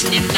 listening